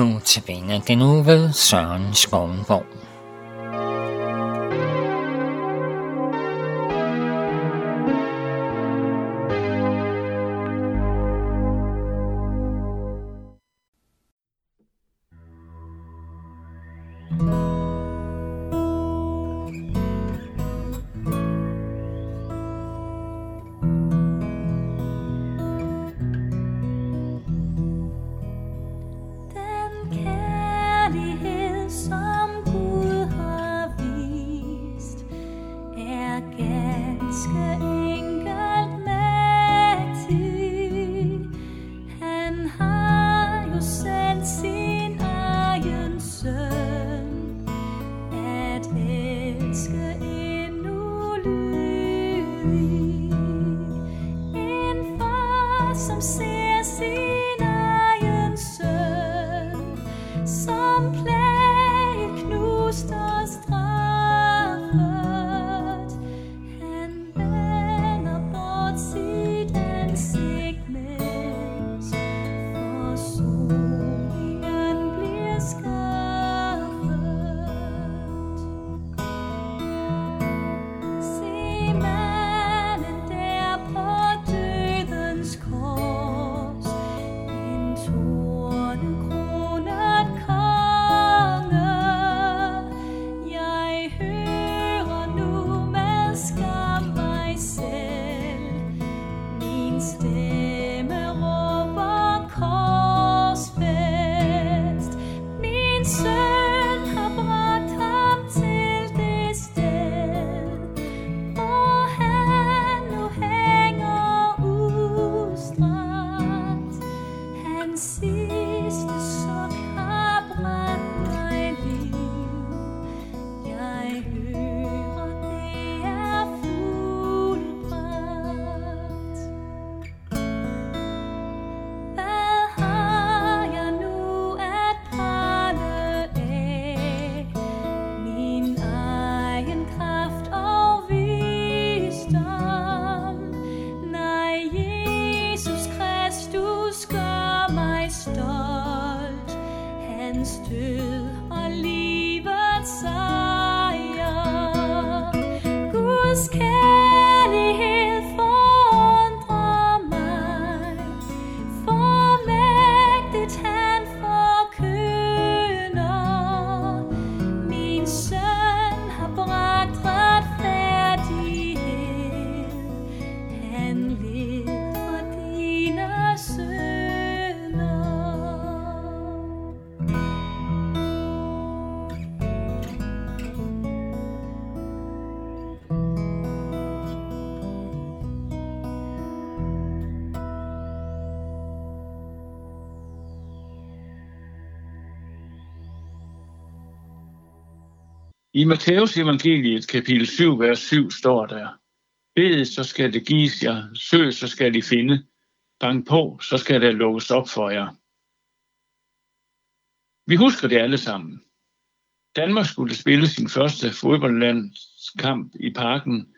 Nu til den nu ved Søren Skovenborg. stay. skin. I Matteus evangeliet kapitel 7, vers 7 står der, Bed, så skal det gives jer, søg, så skal I finde, bank på, så skal der lukkes op for jer. Vi husker det alle sammen. Danmark skulle spille sin første fodboldlandskamp i parken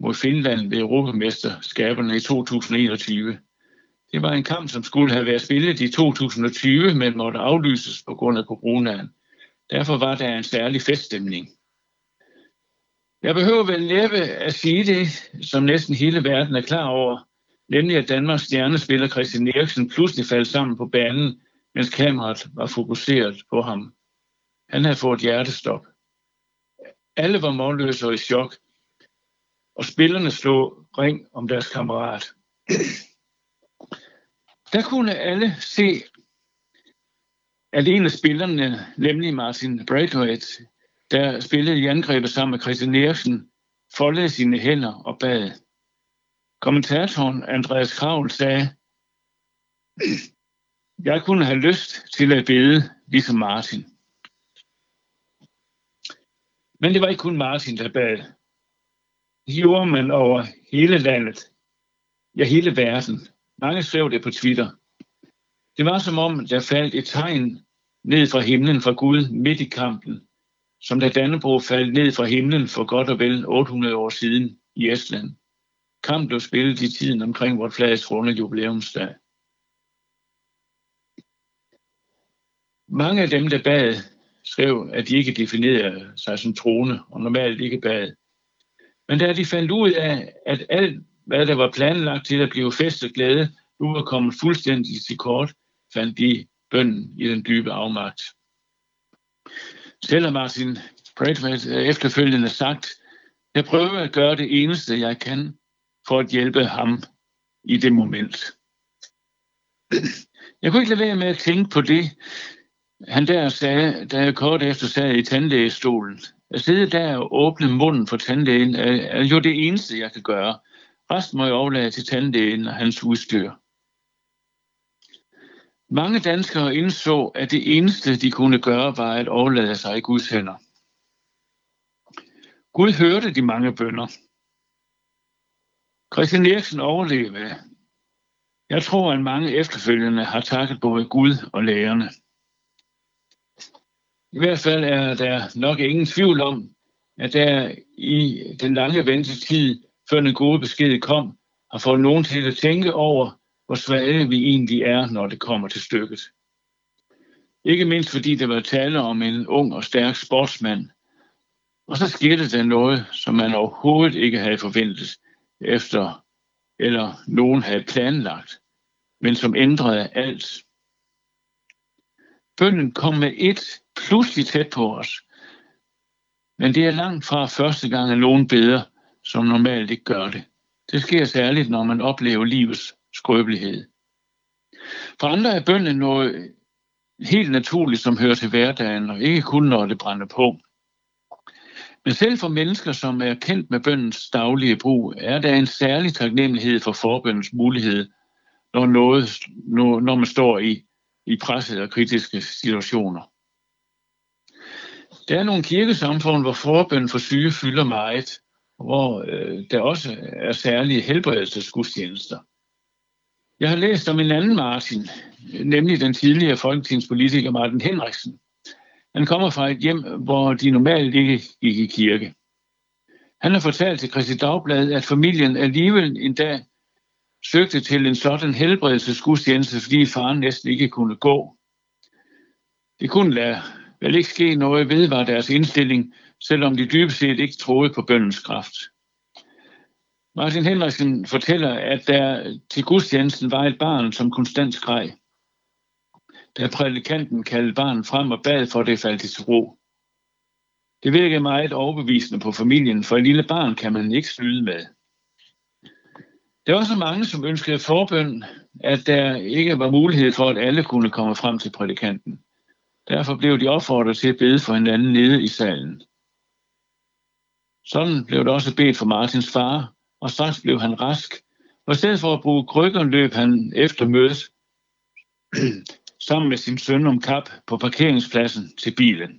mod Finland ved Europamesterskaberne i 2021. Det var en kamp, som skulle have været spillet i 2020, men måtte aflyses på grund af coronaen. Derfor var der en særlig feststemning. Jeg behøver vel næppe at sige det, som næsten hele verden er klar over, nemlig at Danmarks stjernespiller Christian Eriksen pludselig faldt sammen på banen, mens kameraet var fokuseret på ham. Han havde fået hjertestop. Alle var målløse og i chok, og spillerne slog ring om deres kammerat. Der kunne alle se, at en af spillerne, nemlig Martin Braithwaite, der spillede i angrebet sammen med Christian Eriksen, foldede sine hænder og bad. Kommentatoren Andreas Kravl sagde, jeg kunne have lyst til at bede ligesom Martin. Men det var ikke kun Martin, der bad. Det gjorde man over hele landet. Ja, hele verden. Mange skrev det på Twitter. Det var som om, der faldt et tegn ned fra himlen fra Gud midt i kampen, som da Dannebro faldt ned fra himlen for godt og vel 800 år siden i Estland. Kampen blev spillet i tiden omkring vort flags runde jubilæumsdag. Mange af dem, der bad, skrev, at de ikke definerede sig som troende, og normalt ikke bad. Men da de fandt ud af, at alt, hvad der var planlagt til at blive fest og glæde, nu var kommet fuldstændig til kort, fandt de bønden i den dybe afmagt. Selvom Martin Braithwaite øh, efterfølgende sagt, jeg prøver at gøre det eneste, jeg kan, for at hjælpe ham i det moment. Jeg kunne ikke lade være med at tænke på det, han der sagde, da jeg kort efter sad i tandlægestolen. At sidde der og åbne munden for tandlægen er, er jo det eneste, jeg kan gøre. Resten må jeg overlade til tandlægen og hans udstyr. Mange danskere indså, at det eneste, de kunne gøre, var at overlade sig i Guds hænder. Gud hørte de mange bønder. Christian Eriksen overlevede. Jeg tror, at mange efterfølgende har takket både Gud og lærerne. I hvert fald er der nok ingen tvivl om, at der i den lange ventetid, før den gode besked kom, har fået nogen til at tænke over, hvor svage vi egentlig er, når det kommer til stykket. Ikke mindst fordi der var tale om en ung og stærk sportsmand. Og så skete der noget, som man overhovedet ikke havde forventet efter, eller nogen havde planlagt, men som ændrede alt. Bønden kom med et pludselig tæt på os. Men det er langt fra første gang, at nogen beder, som normalt ikke gør det. Det sker særligt, når man oplever livets skrøbelighed. For andre er bønden noget helt naturligt, som hører til hverdagen, og ikke kun når det brænder på. Men selv for mennesker, som er kendt med bøndens daglige brug, er der en særlig taknemmelighed for forbøndens mulighed, når, noget, når man står i, i pressede og kritiske situationer. Der er nogle kirkesamfund, hvor forbøn for syge fylder meget, hvor øh, der også er særlige helbredelsesgudstjenester. Jeg har læst om en anden Martin, nemlig den tidligere folketingspolitiker Martin Henriksen. Han kommer fra et hjem, hvor de normalt ikke gik i kirke. Han har fortalt til Christi Dagblad, at familien alligevel en dag søgte til en sådan helbredelsesgudstjeneste, fordi faren næsten ikke kunne gå. Det kunne lade vel ikke ske noget ved, var deres indstilling, selvom de dybest set ikke troede på bøndens kraft. Martin Henriksen fortæller, at der til gudstjenesten var et barn, som konstant skreg. Da prædikanten kaldte barnet frem og bad for, det faldt til ro. Det virkede meget overbevisende på familien, for et lille barn kan man ikke snyde med. Der var så mange, som ønskede forbøn, at der ikke var mulighed for, at alle kunne komme frem til prædikanten. Derfor blev de opfordret til at bede for hinanden nede i salen. Sådan blev det også bedt for Martins far, og straks blev han rask. Og i stedet for at bruge krykker, løb han efter mødet sammen med sin søn om kap på parkeringspladsen til bilen.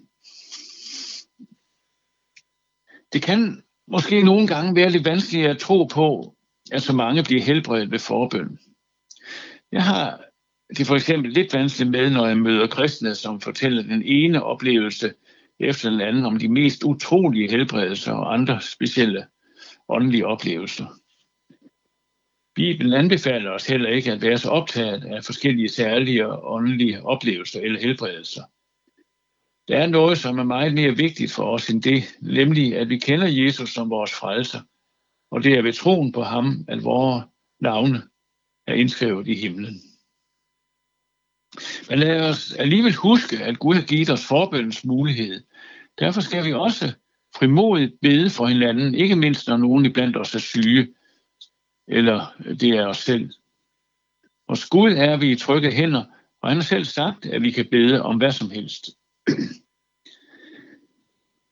Det kan måske nogle gange være lidt vanskeligt at tro på, at så mange bliver helbredt ved forbøn. Jeg har det for eksempel lidt vanskeligt med, når jeg møder kristne, som fortæller den ene oplevelse efter den anden om de mest utrolige helbredelser og andre specielle åndelige oplevelser. Bibelen anbefaler os heller ikke at være så optaget af forskellige særlige åndelige oplevelser eller helbredelser. Der er noget, som er meget mere vigtigt for os end det, nemlig at vi kender Jesus som vores frelser, og det er ved troen på ham, at vores navne er indskrevet i himlen. Men lad os alligevel huske, at Gud har givet os forbøndens mulighed. Derfor skal vi også frimodigt bede for hinanden, ikke mindst når nogen iblandt os er syge, eller det er os selv. Hos Gud er vi i trygge hænder, og han har selv sagt, at vi kan bede om hvad som helst.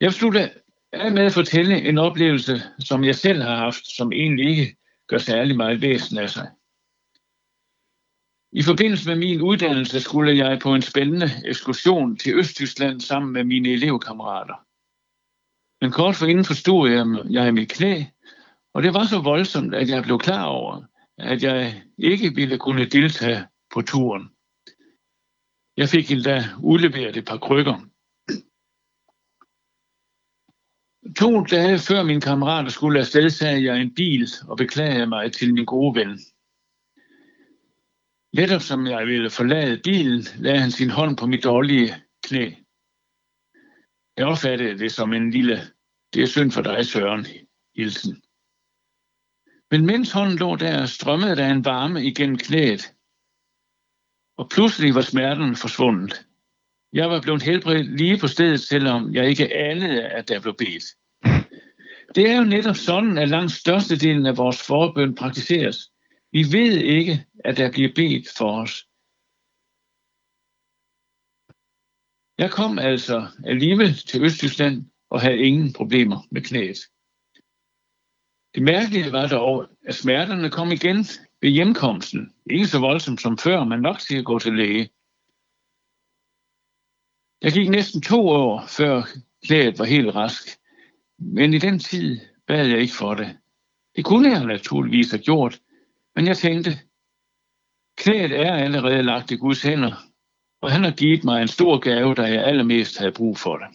Jeg slutter af med at fortælle en oplevelse, som jeg selv har haft, som egentlig ikke gør særlig meget væsen af sig. I forbindelse med min uddannelse skulle jeg på en spændende ekskursion til Østtyskland sammen med mine elevkammerater. Men kort for inden forstod jeg, jeg i mit knæ, og det var så voldsomt, at jeg blev klar over, at jeg ikke ville kunne deltage på turen. Jeg fik endda udleveret et par krykker. To dage før min kammerater skulle afsted, sagde jeg en bil og beklagede mig til min gode ven. Netop som jeg ville forlade bilen, lagde han sin hånd på mit dårlige knæ. Jeg opfattede det som en lille, det er synd for dig, Søren, hilsen. Men mens hånden lå der, strømmede der en varme igennem knæet. Og pludselig var smerten forsvundet. Jeg var blevet helbredt lige på stedet, selvom jeg ikke anede, at der blev bedt. Det er jo netop sådan, at langt størstedelen af vores forbøn praktiseres. Vi ved ikke, at der bliver bedt for os. Jeg kom altså alligevel til Østtyskland og havde ingen problemer med knæet. Det mærkelige var dog, at smerterne kom igen ved hjemkomsten. Ikke så voldsomt som før, men nok til at gå til læge. Jeg gik næsten to år, før knæet var helt rask. Men i den tid bad jeg ikke for det. Det kunne jeg naturligvis have gjort, men jeg tænkte, knæet er allerede lagt i Guds hænder, og han har givet mig en stor gave, da jeg allermest havde brug for det.